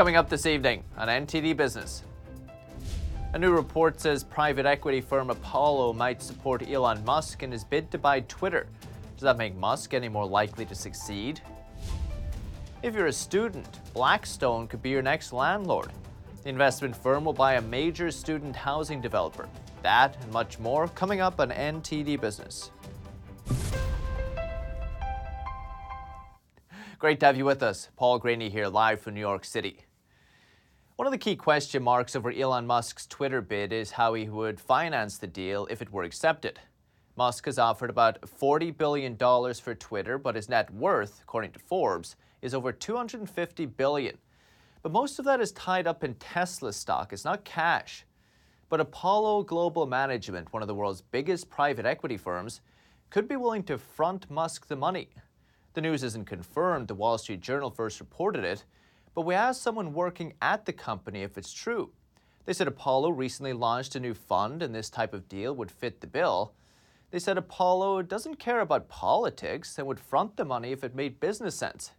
Coming up this evening on NTD Business. A new report says private equity firm Apollo might support Elon Musk in his bid to buy Twitter. Does that make Musk any more likely to succeed? If you're a student, Blackstone could be your next landlord. The investment firm will buy a major student housing developer. That and much more coming up on NTD Business. Great to have you with us. Paul Greaney here, live from New York City. One of the key question marks over Elon Musk's Twitter bid is how he would finance the deal if it were accepted. Musk has offered about $40 billion for Twitter, but his net worth, according to Forbes, is over 250 billion. But most of that is tied up in Tesla stock. It's not cash. But Apollo Global Management, one of the world's biggest private equity firms, could be willing to front Musk the money. The news isn't confirmed. The Wall Street Journal first reported it, but we asked someone working at the company if it's true. They said Apollo recently launched a new fund and this type of deal would fit the bill. They said Apollo doesn't care about politics and would front the money if it made business sense.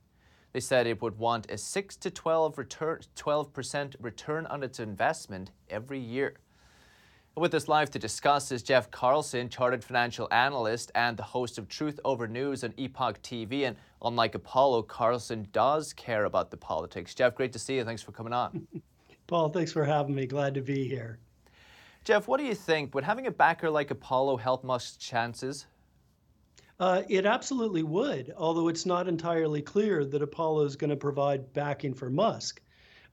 They said it would want a 6 to 12 return, 12% return on its investment every year. With us live to discuss is Jeff Carlson, chartered financial analyst and the host of Truth Over News on Epoch TV. And unlike Apollo, Carlson does care about the politics. Jeff, great to see you. Thanks for coming on. Paul, thanks for having me. Glad to be here. Jeff, what do you think? Would having a backer like Apollo help Musk's chances? Uh, it absolutely would, although it's not entirely clear that Apollo is going to provide backing for Musk.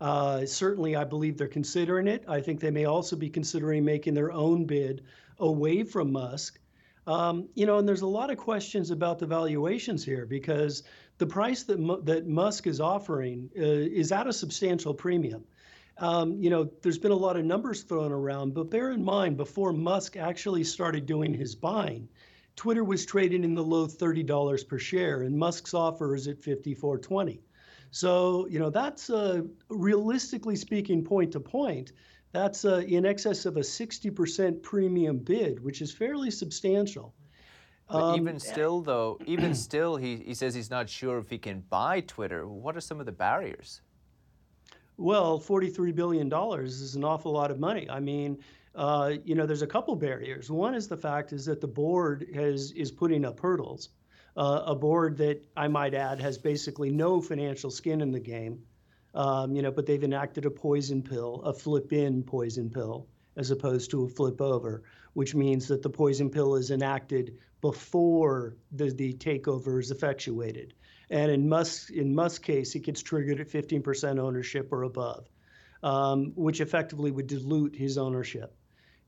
Uh, certainly, I believe they're considering it. I think they may also be considering making their own bid away from Musk. Um, you know, and there's a lot of questions about the valuations here because the price that that Musk is offering uh, is at a substantial premium. Um, you know, there's been a lot of numbers thrown around, but bear in mind, before Musk actually started doing his buying, Twitter was trading in the low $30 per share, and Musk's offer is at 54.20. So, you know, that's uh, realistically speaking, point to point, that's uh, in excess of a 60% premium bid, which is fairly substantial. But um, even still, though, even still, he, he says he's not sure if he can buy Twitter. What are some of the barriers? Well, $43 billion is an awful lot of money. I mean, uh, you know, there's a couple barriers. One is the fact is that the board has is putting up hurdles uh, a board that I might add has basically no financial skin in the game. Um, you know, but they've enacted a poison pill, a flip-in poison pill, as opposed to a flip over, which means that the poison pill is enacted before the, the takeover is effectuated. And in Musk in Musk's case, it gets triggered at 15% ownership or above, um, which effectively would dilute his ownership.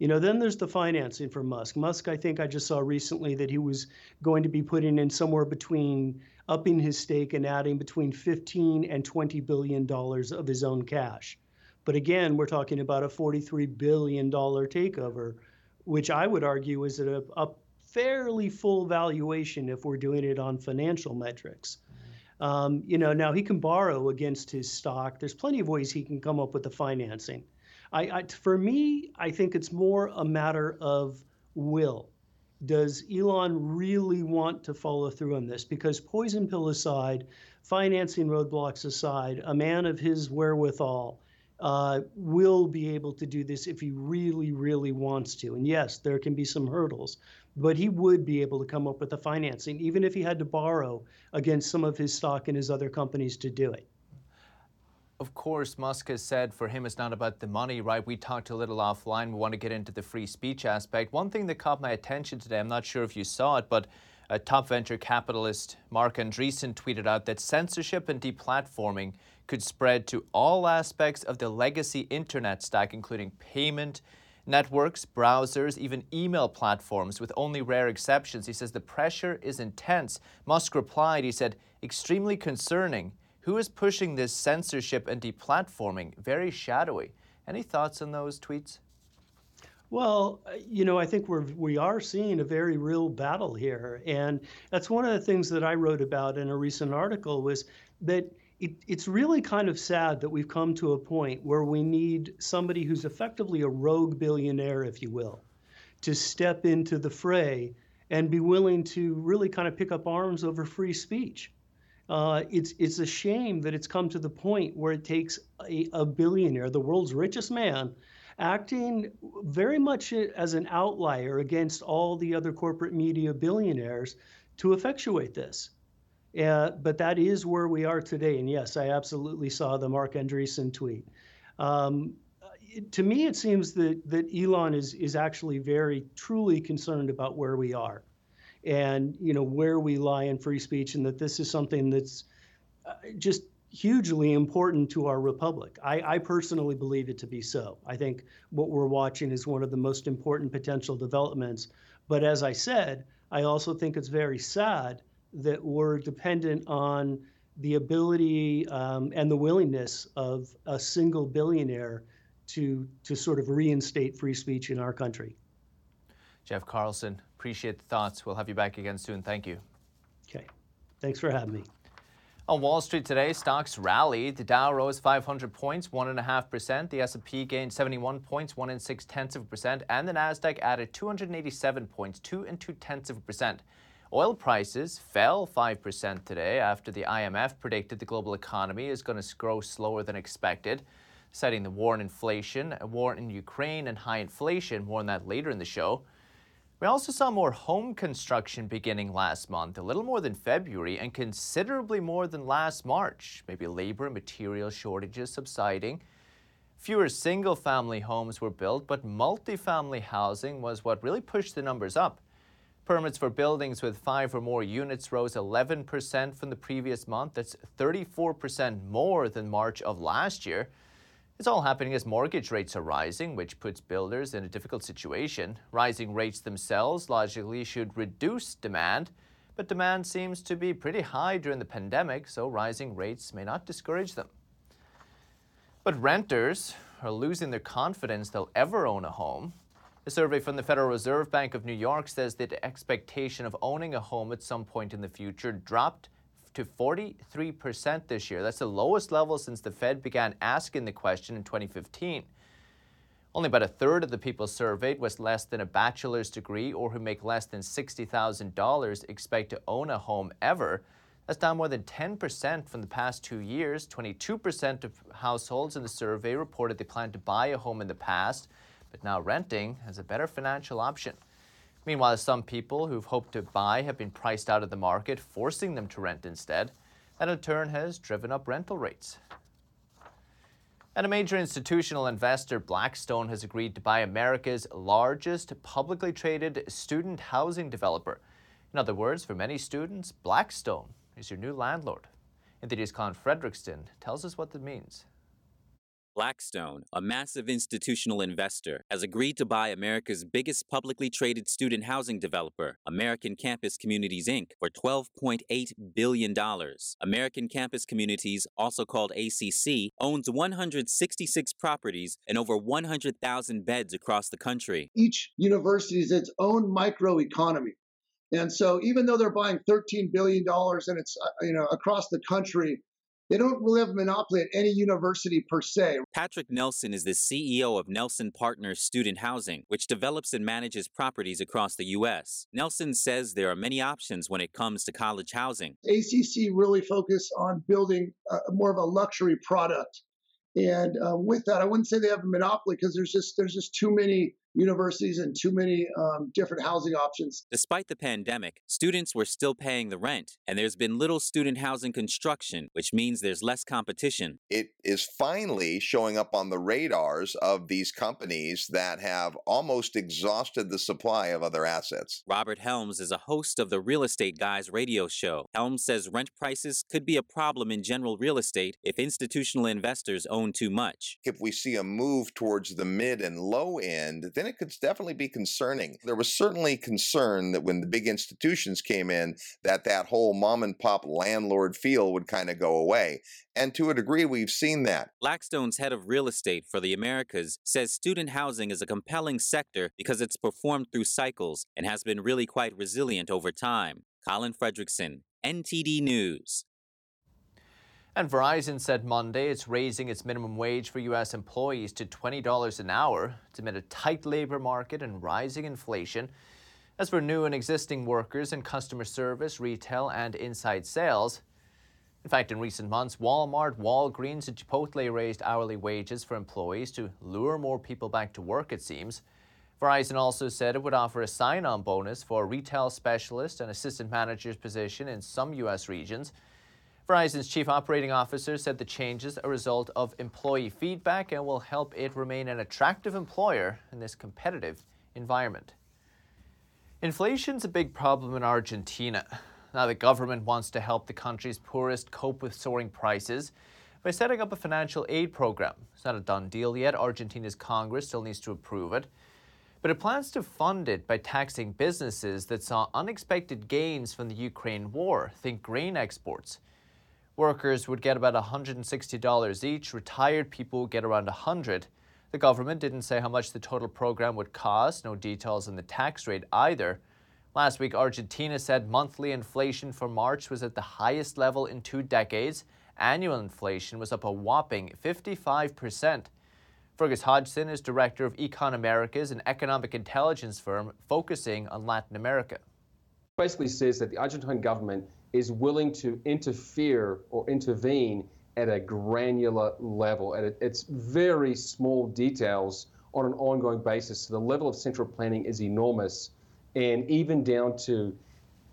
You know, then there's the financing for Musk. Musk, I think I just saw recently that he was going to be putting in somewhere between upping his stake and adding between 15 and 20 billion dollars of his own cash. But again, we're talking about a 43 billion dollar takeover, which I would argue is at a, a fairly full valuation if we're doing it on financial metrics. Um, you know, now he can borrow against his stock. There's plenty of ways he can come up with the financing. I, I, for me, I think it's more a matter of will. Does Elon really want to follow through on this? Because poison pill aside, financing roadblocks aside, a man of his wherewithal uh, will be able to do this if he really, really wants to. And yes, there can be some hurdles, but he would be able to come up with the financing, even if he had to borrow against some of his stock in his other companies to do it of course, Musk has said for him it's not about the money, right? We talked a little offline. We want to get into the free speech aspect. One thing that caught my attention today, I'm not sure if you saw it, but a top venture capitalist, Marc Andreessen, tweeted out that censorship and deplatforming could spread to all aspects of the legacy internet stack, including payment networks, browsers, even email platforms, with only rare exceptions. He says the pressure is intense. Musk replied, he said, extremely concerning. Who is pushing this censorship and deplatforming? Very shadowy. Any thoughts on those tweets? Well, you know, I think we're we are seeing a very real battle here, and that's one of the things that I wrote about in a recent article was that it, it's really kind of sad that we've come to a point where we need somebody who's effectively a rogue billionaire, if you will, to step into the fray and be willing to really kind of pick up arms over free speech. Uh, it's it's a shame that it's come to the point where it takes a, a billionaire, the world's richest man, acting very much as an outlier against all the other corporate media billionaires to effectuate this. Uh, but that is where we are today. And yes, I absolutely saw the Marc Andreessen tweet. Um, to me, it seems that, that Elon is, is actually very truly concerned about where we are and you know where we lie in free speech and that this is something that's uh, just hugely important to our republic. I, I, personally believe it to be so. I think what we're watching is one of the most important potential developments. But as I said, I also think it's very sad that we're dependent on the ability um, and the willingness of a single billionaire to to sort of reinstate free speech in our country. Jeff Carlson, appreciate the thoughts. We'll have you back again soon. Thank you. Okay. Thanks for having me. On Wall Street today, stocks rallied. The Dow rose 500 points, one and a half percent. The S&P gained 71 points, one and six tenths of a percent, and the Nasdaq added 287 points, two and two tenths of a percent. Oil prices fell 5% today after the IMF predicted the global economy is going to grow slower than expected, citing the war and inflation, a war in Ukraine, and high inflation. More on that later in the show. We also saw more home construction beginning last month, a little more than February, and considerably more than last March. Maybe labor and material shortages subsiding. Fewer single family homes were built, but multifamily housing was what really pushed the numbers up. Permits for buildings with five or more units rose 11% from the previous month. That's 34% more than March of last year. It's all happening as mortgage rates are rising, which puts builders in a difficult situation. Rising rates themselves logically should reduce demand, but demand seems to be pretty high during the pandemic, so rising rates may not discourage them. But renters are losing their confidence they'll ever own a home. A survey from the Federal Reserve Bank of New York says that the expectation of owning a home at some point in the future dropped to 43% this year. That's the lowest level since the Fed began asking the question in 2015. Only about a third of the people surveyed with less than a bachelor's degree or who make less than $60,000 expect to own a home ever. That's down more than 10% from the past two years. 22% of households in the survey reported they planned to buy a home in the past, but now renting as a better financial option. Meanwhile, some people who've hoped to buy have been priced out of the market, forcing them to rent instead. That in turn has driven up rental rates. And a major institutional investor, Blackstone, has agreed to buy America's largest publicly traded student housing developer. In other words, for many students, Blackstone is your new landlord. NTD's Colin Fredrickson tells us what that means. Blackstone, a massive institutional investor, has agreed to buy America's biggest publicly traded student housing developer, American Campus Communities Inc., for $12.8 billion. American Campus Communities, also called ACC, owns 166 properties and over 100,000 beds across the country. Each university is its own microeconomy. And so even though they're buying $13 billion and it's uh, you know across the country, they don't really have a monopoly at any university per se. Patrick Nelson is the CEO of Nelson Partners Student Housing, which develops and manages properties across the U.S. Nelson says there are many options when it comes to college housing. ACC really focus on building a, more of a luxury product. And uh, with that, I wouldn't say they have a monopoly because there's just there's just too many universities and too many um, different housing options. Despite the pandemic, students were still paying the rent, and there's been little student housing construction, which means there's less competition. It is finally showing up on the radars of these companies that have almost exhausted the supply of other assets. Robert Helms is a host of the Real Estate Guys radio show. Helms says rent prices could be a problem in general real estate if institutional investors own too much. If we see a move towards the mid and low end, then it could definitely be concerning. There was certainly concern that when the big institutions came in, that that whole mom and pop landlord feel would kind of go away. And to a degree, we've seen that. Blackstone's head of real estate for the Americas says student housing is a compelling sector because it's performed through cycles and has been really quite resilient over time. Colin Fredrickson, NTD News. And Verizon said Monday it's raising its minimum wage for U.S. employees to $20 an hour to meet a tight labor market and rising inflation. As for new and existing workers in customer service, retail, and inside sales, In fact, in recent months, Walmart, Walgreens, and Chipotle raised hourly wages for employees to lure more people back to work, it seems. Verizon also said it would offer a sign on bonus for a retail specialist and assistant manager's position in some U.S. regions. Verizon's chief operating officer said the changes are a result of employee feedback and will help it remain an attractive employer in this competitive environment. Inflation's a big problem in Argentina. Now, the government wants to help the country's poorest cope with soaring prices by setting up a financial aid program. It's not a done deal yet. Argentina's Congress still needs to approve it. But it plans to fund it by taxing businesses that saw unexpected gains from the Ukraine war. Think grain exports. Workers would get about $160 each, retired people would get around 100 The government didn't say how much the total program would cost, no details on the tax rate either. Last week, Argentina said monthly inflation for March was at the highest level in two decades. Annual inflation was up a whopping 55%. Fergus Hodgson is director of Econ Americas, an economic intelligence firm focusing on Latin America. Basically says that the Argentine government is willing to interfere or intervene at a granular level, at its very small details on an ongoing basis. So the level of central planning is enormous and even down to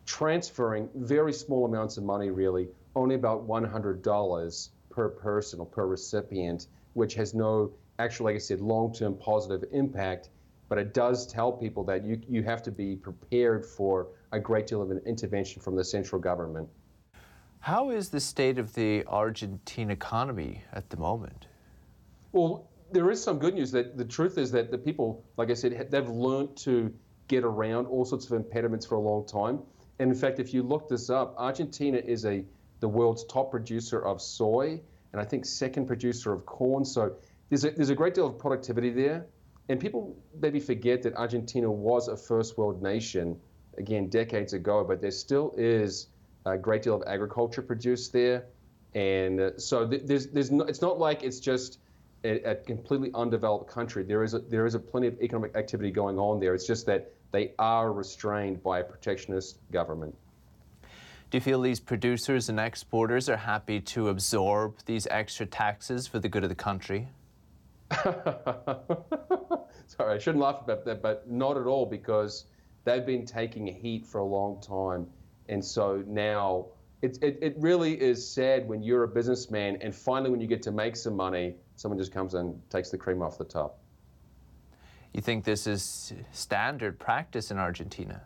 transferring very small amounts of money, really, only about $100 per person or per recipient, which has no actual, like I said, long term positive impact. But it does tell people that you, you have to be prepared for a great deal of an intervention from the central government. How is the state of the Argentine economy at the moment? Well, there is some good news. That the truth is that the people, like I said, they've learned to get around all sorts of impediments for a long time. And in fact, if you look this up, Argentina is a the world's top producer of soy, and I think second producer of corn. So there's a, there's a great deal of productivity there. And people maybe forget that Argentina was a first world nation, again, decades ago, but there still is a great deal of agriculture produced there. And uh, so there's, there's no, it's not like it's just a, a completely undeveloped country. There is, a, there is a plenty of economic activity going on there. It's just that they are restrained by a protectionist government. Do you feel these producers and exporters are happy to absorb these extra taxes for the good of the country? Sorry, I shouldn't laugh about that, but not at all because they've been taking heat for a long time. And so now it, it, it really is sad when you're a businessman and finally when you get to make some money, someone just comes and takes the cream off the top. You think this is standard practice in Argentina?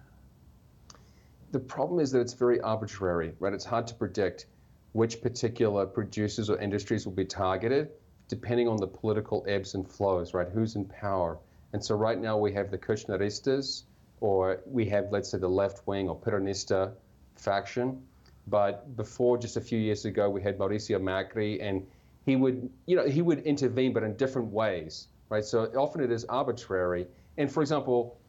The problem is that it's very arbitrary, right? It's hard to predict which particular producers or industries will be targeted depending on the political ebbs and flows, right? Who's in power? And so right now we have the Kirchneristas, or we have, let's say, the left wing or Peronista faction. But before, just a few years ago, we had Mauricio Macri, and he would, you know, he would intervene, but in different ways right? So often it is arbitrary. And for example,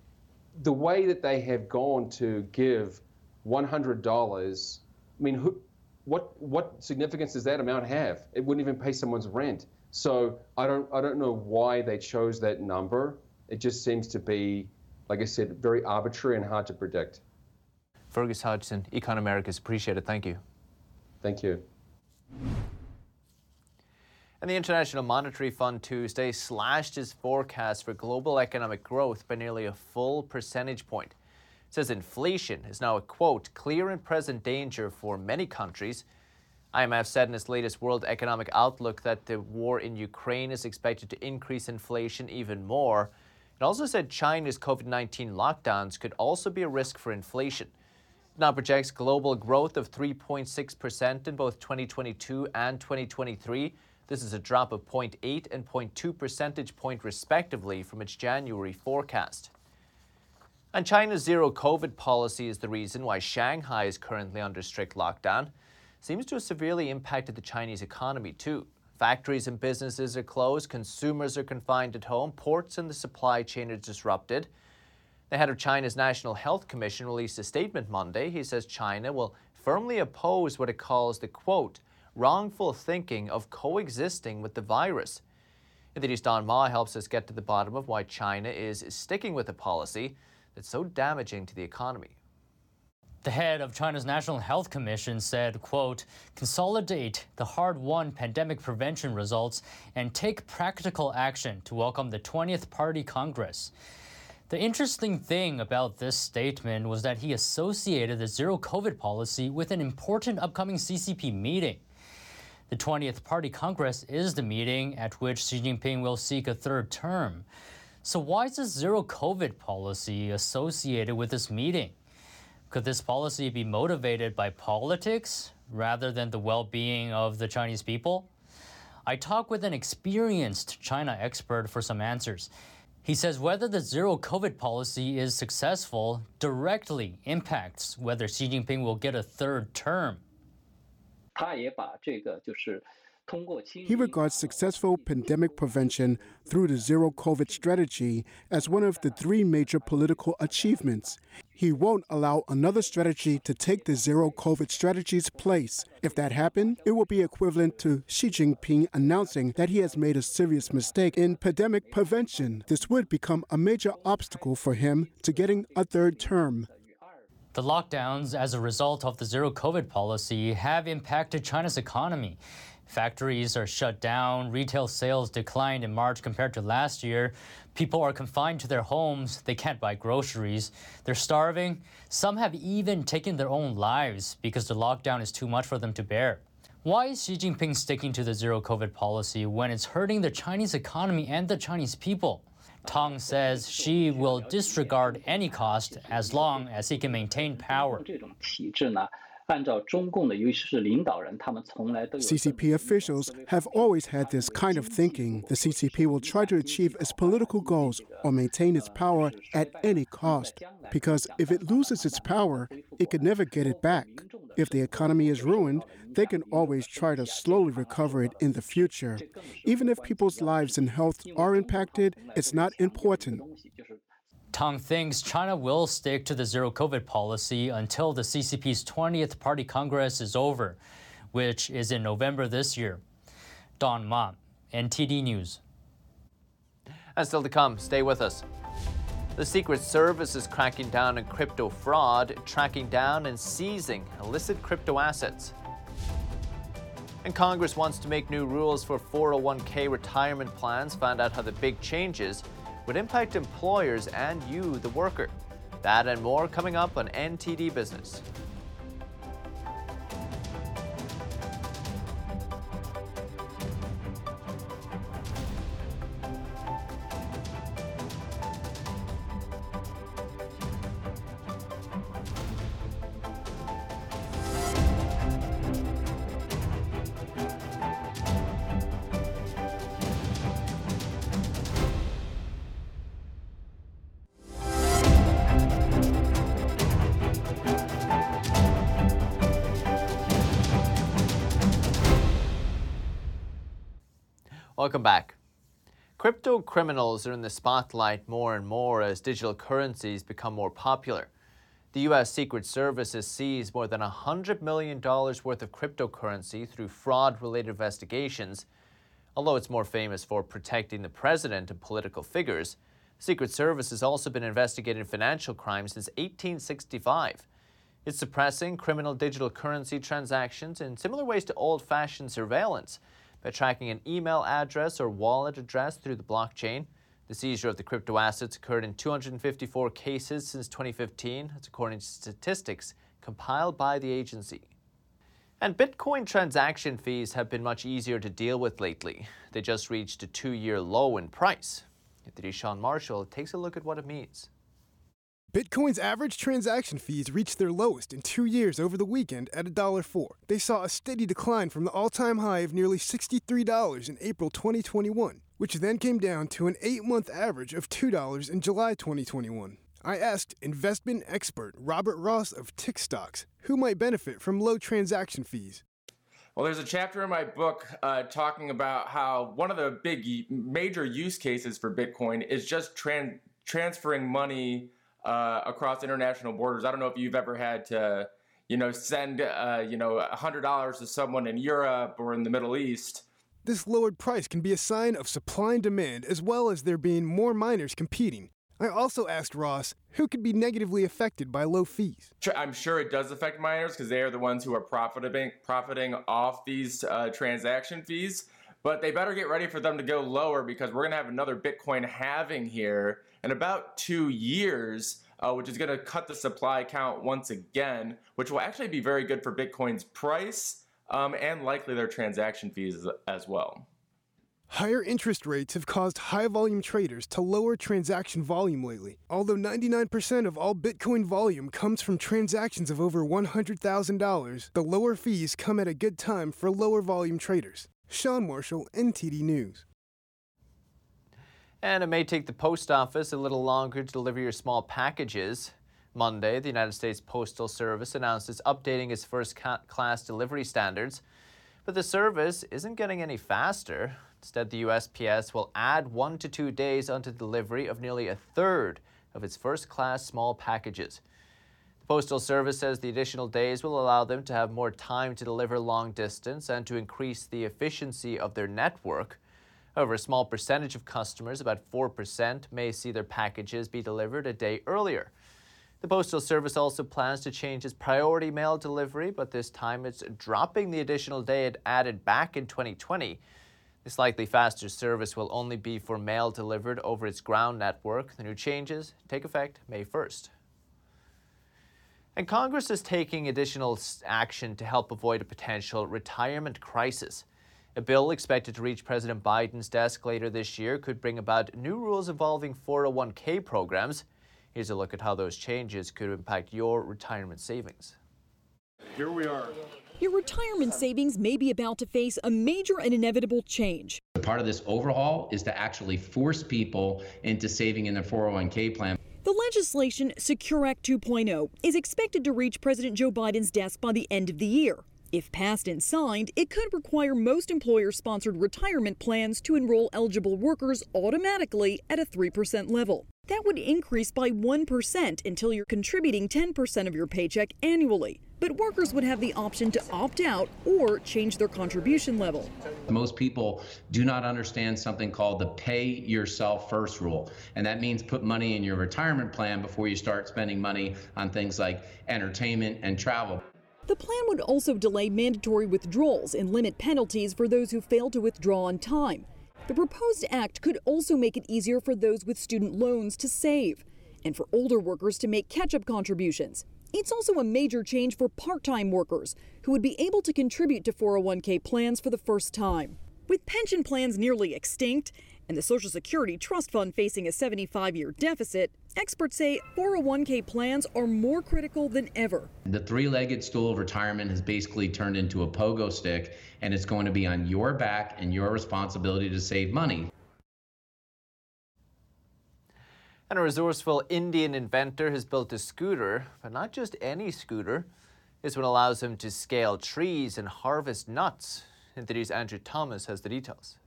the way that they have gone to give $100, I mean, who, what what significance does that amount have? It wouldn't even pay someone's rent. So I don't I don't know why they chose that number. It just seems to be, like I said, very arbitrary and hard to predict. Fergus Hodgson, Econ Americas, appreciate it. Thank you. Thank you. And the International Monetary Fund Tuesday slashed its forecast for global economic growth by nearly a full percentage point. It says inflation is now a quote, clear and present danger for many countries. IMF said in its latest World Economic Outlook that the war in Ukraine is expected to increase inflation even more. It also said China's COVID 19 lockdowns could also be a risk for inflation. It now projects global growth of 3.6% in both 2022 and 2023 this is a drop of 0.8 and 0.2 percentage point respectively from its January forecast. And China's zero COVID policy is the reason why Shanghai is currently under strict lockdown. Seems to have severely impacted the Chinese economy too. Factories and businesses are closed, consumers are confined at home, ports and the supply chain are disrupted. The head of China's National Health Commission released a statement Monday. He says China will firmly oppose what it calls the quote, wrongful thinking of coexisting with the virus. East Don Ma helps us get to the bottom of why China is sticking with a policy that's so damaging to the economy. The head of China's National Health Commission said, quote, consolidate the hard-won pandemic prevention results and take practical action to welcome the 20th Party Congress. The interesting thing about this statement was that he associated the zero COVID policy with an important upcoming CCP meeting. The 20th Party Congress is the meeting at which Xi Jinping will seek a third term. So, why is this zero COVID policy associated with this meeting? Could this policy be motivated by politics rather than the well being of the Chinese people? I talked with an experienced China expert for some answers. He says whether the zero COVID policy is successful directly impacts whether Xi Jinping will get a third term. 他也把这个就是。 he regards successful pandemic prevention through the zero COVID strategy as one of the three major political achievements. He won't allow another strategy to take the zero COVID strategy's place. If that happened, it would be equivalent to Xi Jinping announcing that he has made a serious mistake in pandemic prevention. This would become a major obstacle for him to getting a third term. The lockdowns as a result of the zero COVID policy have impacted China's economy. Factories are shut down, retail sales declined in March compared to last year. People are confined to their homes, they can't buy groceries, they're starving. Some have even taken their own lives because the lockdown is too much for them to bear. Why is Xi Jinping sticking to the zero COVID policy when it's hurting the Chinese economy and the Chinese people? Tang says Xi will disregard any cost as long as he can maintain power. CCP officials have always had this kind of thinking. The CCP will try to achieve its political goals or maintain its power at any cost. Because if it loses its power, it can never get it back. If the economy is ruined, they can always try to slowly recover it in the future. Even if people's lives and health are impacted, it's not important. Tang thinks China will stick to the zero COVID policy until the CCP's 20th Party Congress is over, which is in November this year. Don Ma, NTD News. And still to come, stay with us. The Secret Service is cracking down on crypto fraud, tracking down and seizing illicit crypto assets. And Congress wants to make new rules for 401k retirement plans. Find out how the big changes would impact employers and you, the worker. That and more coming up on NTD Business. Welcome back. Crypto criminals are in the spotlight more and more as digital currencies become more popular. The U.S. Secret Service has seized more than $100 million worth of cryptocurrency through fraud related investigations. Although it's more famous for protecting the president and political figures, Secret Service has also been investigating financial crimes since 1865. It's suppressing criminal digital currency transactions in similar ways to old fashioned surveillance by tracking an email address or wallet address through the blockchain. The seizure of the crypto assets occurred in 254 cases since 2015, that's according to statistics compiled by the agency. And Bitcoin transaction fees have been much easier to deal with lately. They just reached a two year low in price. Sean Marshall takes a look at what it means. Bitcoin's average transaction fees reached their lowest in two years over the weekend at $1.04. They saw a steady decline from the all time high of nearly $63 in April 2021, which then came down to an eight month average of $2 in July 2021. I asked investment expert Robert Ross of TickStocks who might benefit from low transaction fees. Well, there's a chapter in my book uh, talking about how one of the big major use cases for Bitcoin is just tran- transferring money uh, across international borders. I don't know if you've ever had to, you know, send, uh, you know, $100 to someone in Europe or in the Middle East. This lowered price can be a sign of supply and demand as well as there being more miners competing. I also asked Ross who could be negatively affected by low fees. I'm sure it does affect miners because they are the ones who are profiting profiting off these uh, transaction fees. But they better get ready for them to go lower because we're going to have another Bitcoin halving here in about two years, uh, which is going to cut the supply count once again, which will actually be very good for Bitcoin's price um, and likely their transaction fees as well. Higher interest rates have caused high volume traders to lower transaction volume lately. Although 99% of all Bitcoin volume comes from transactions of over $100,000, the lower fees come at a good time for lower volume traders. Sean Marshall, NTD News. And it may take the post office a little longer to deliver your small packages. Monday, the United States Postal Service announced it's updating its first class delivery standards. But the service isn't getting any faster. Instead, the USPS will add one to two days onto delivery of nearly a third of its first class small packages. Postal Service says the additional days will allow them to have more time to deliver long distance and to increase the efficiency of their network. However, a small percentage of customers, about 4%, may see their packages be delivered a day earlier. The Postal Service also plans to change its priority mail delivery, but this time it's dropping the additional day it added back in 2020 this likely faster service will only be for mail delivered over its ground network. The new changes take effect May 1st. And Congress is taking additional action to help avoid a potential retirement crisis. A bill expected to reach President Biden's desk later this year could bring about new rules involving 401k programs. Here's a look at how those changes could impact your retirement savings. Here we are. Your retirement savings may be about to face a major and inevitable change. Part of this overhaul is to actually force people into saving in their 401k plan. The legislation, Secure Act 2.0, is expected to reach President Joe Biden's desk by the end of the year. If passed and signed, it could require most employer sponsored retirement plans to enroll eligible workers automatically at a 3% level. That would increase by 1% until you're contributing 10% of your paycheck annually but workers would have the option to opt out or change their contribution level. Most people do not understand something called the pay yourself first rule. And that means put money in your retirement plan before you start spending money on things like entertainment and travel. The plan would also delay mandatory withdrawals and limit penalties for those who fail to withdraw on time. The proposed act could also make it easier for those with student loans to save and for older workers to make catch up contributions. It's also a major change for part time workers who would be able to contribute to 401k plans for the first time. With pension plans nearly extinct and the Social Security Trust Fund facing a 75 year deficit, experts say 401k plans are more critical than ever. The three legged stool of retirement has basically turned into a pogo stick, and it's going to be on your back and your responsibility to save money. And a resourceful Indian inventor has built a scooter, but not just any scooter. This one allows him to scale trees and harvest nuts. NTD's Andrew Thomas has the details.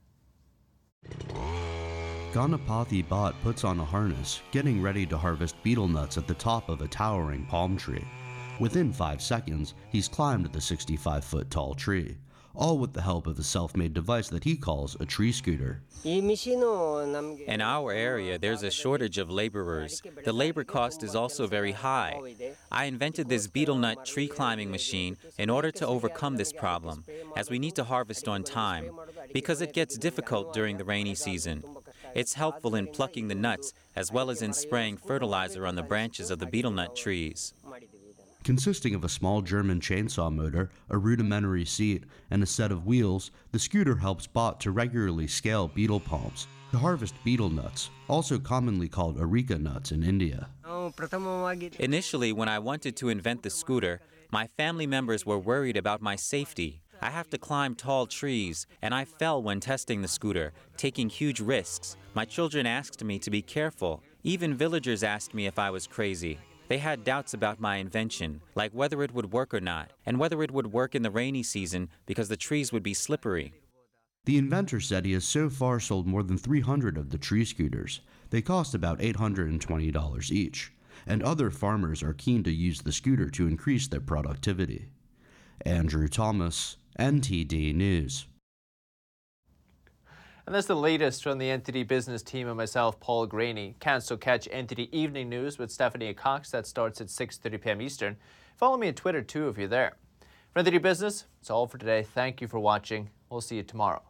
Ganapathy Bhatt puts on a harness, getting ready to harvest betel nuts at the top of a towering palm tree. Within five seconds, he's climbed the 65 foot tall tree all with the help of a self made device that he calls a tree scooter. In our area, there's a shortage of laborers. The labor cost is also very high. I invented this betel nut tree climbing machine in order to overcome this problem, as we need to harvest on time, because it gets difficult during the rainy season. It's helpful in plucking the nuts as well as in spraying fertilizer on the branches of the betel nut trees. Consisting of a small German chainsaw motor, a rudimentary seat, and a set of wheels, the scooter helps Bhatt to regularly scale betel palms to harvest betel nuts, also commonly called areca nuts in India. Initially, when I wanted to invent the scooter, my family members were worried about my safety. I have to climb tall trees, and I fell when testing the scooter, taking huge risks. My children asked me to be careful. Even villagers asked me if I was crazy. They had doubts about my invention, like whether it would work or not, and whether it would work in the rainy season because the trees would be slippery. The inventor said he has so far sold more than 300 of the tree scooters. They cost about $820 each, and other farmers are keen to use the scooter to increase their productivity. Andrew Thomas, NTD News. And that's the latest from the NTD Business team and myself, Paul Greaney. Can catch NTD Evening News with Stephanie Cox. That starts at 6.30 p.m. Eastern. Follow me on Twitter, too, if you're there. For NTD Business, it's all for today. Thank you for watching. We'll see you tomorrow.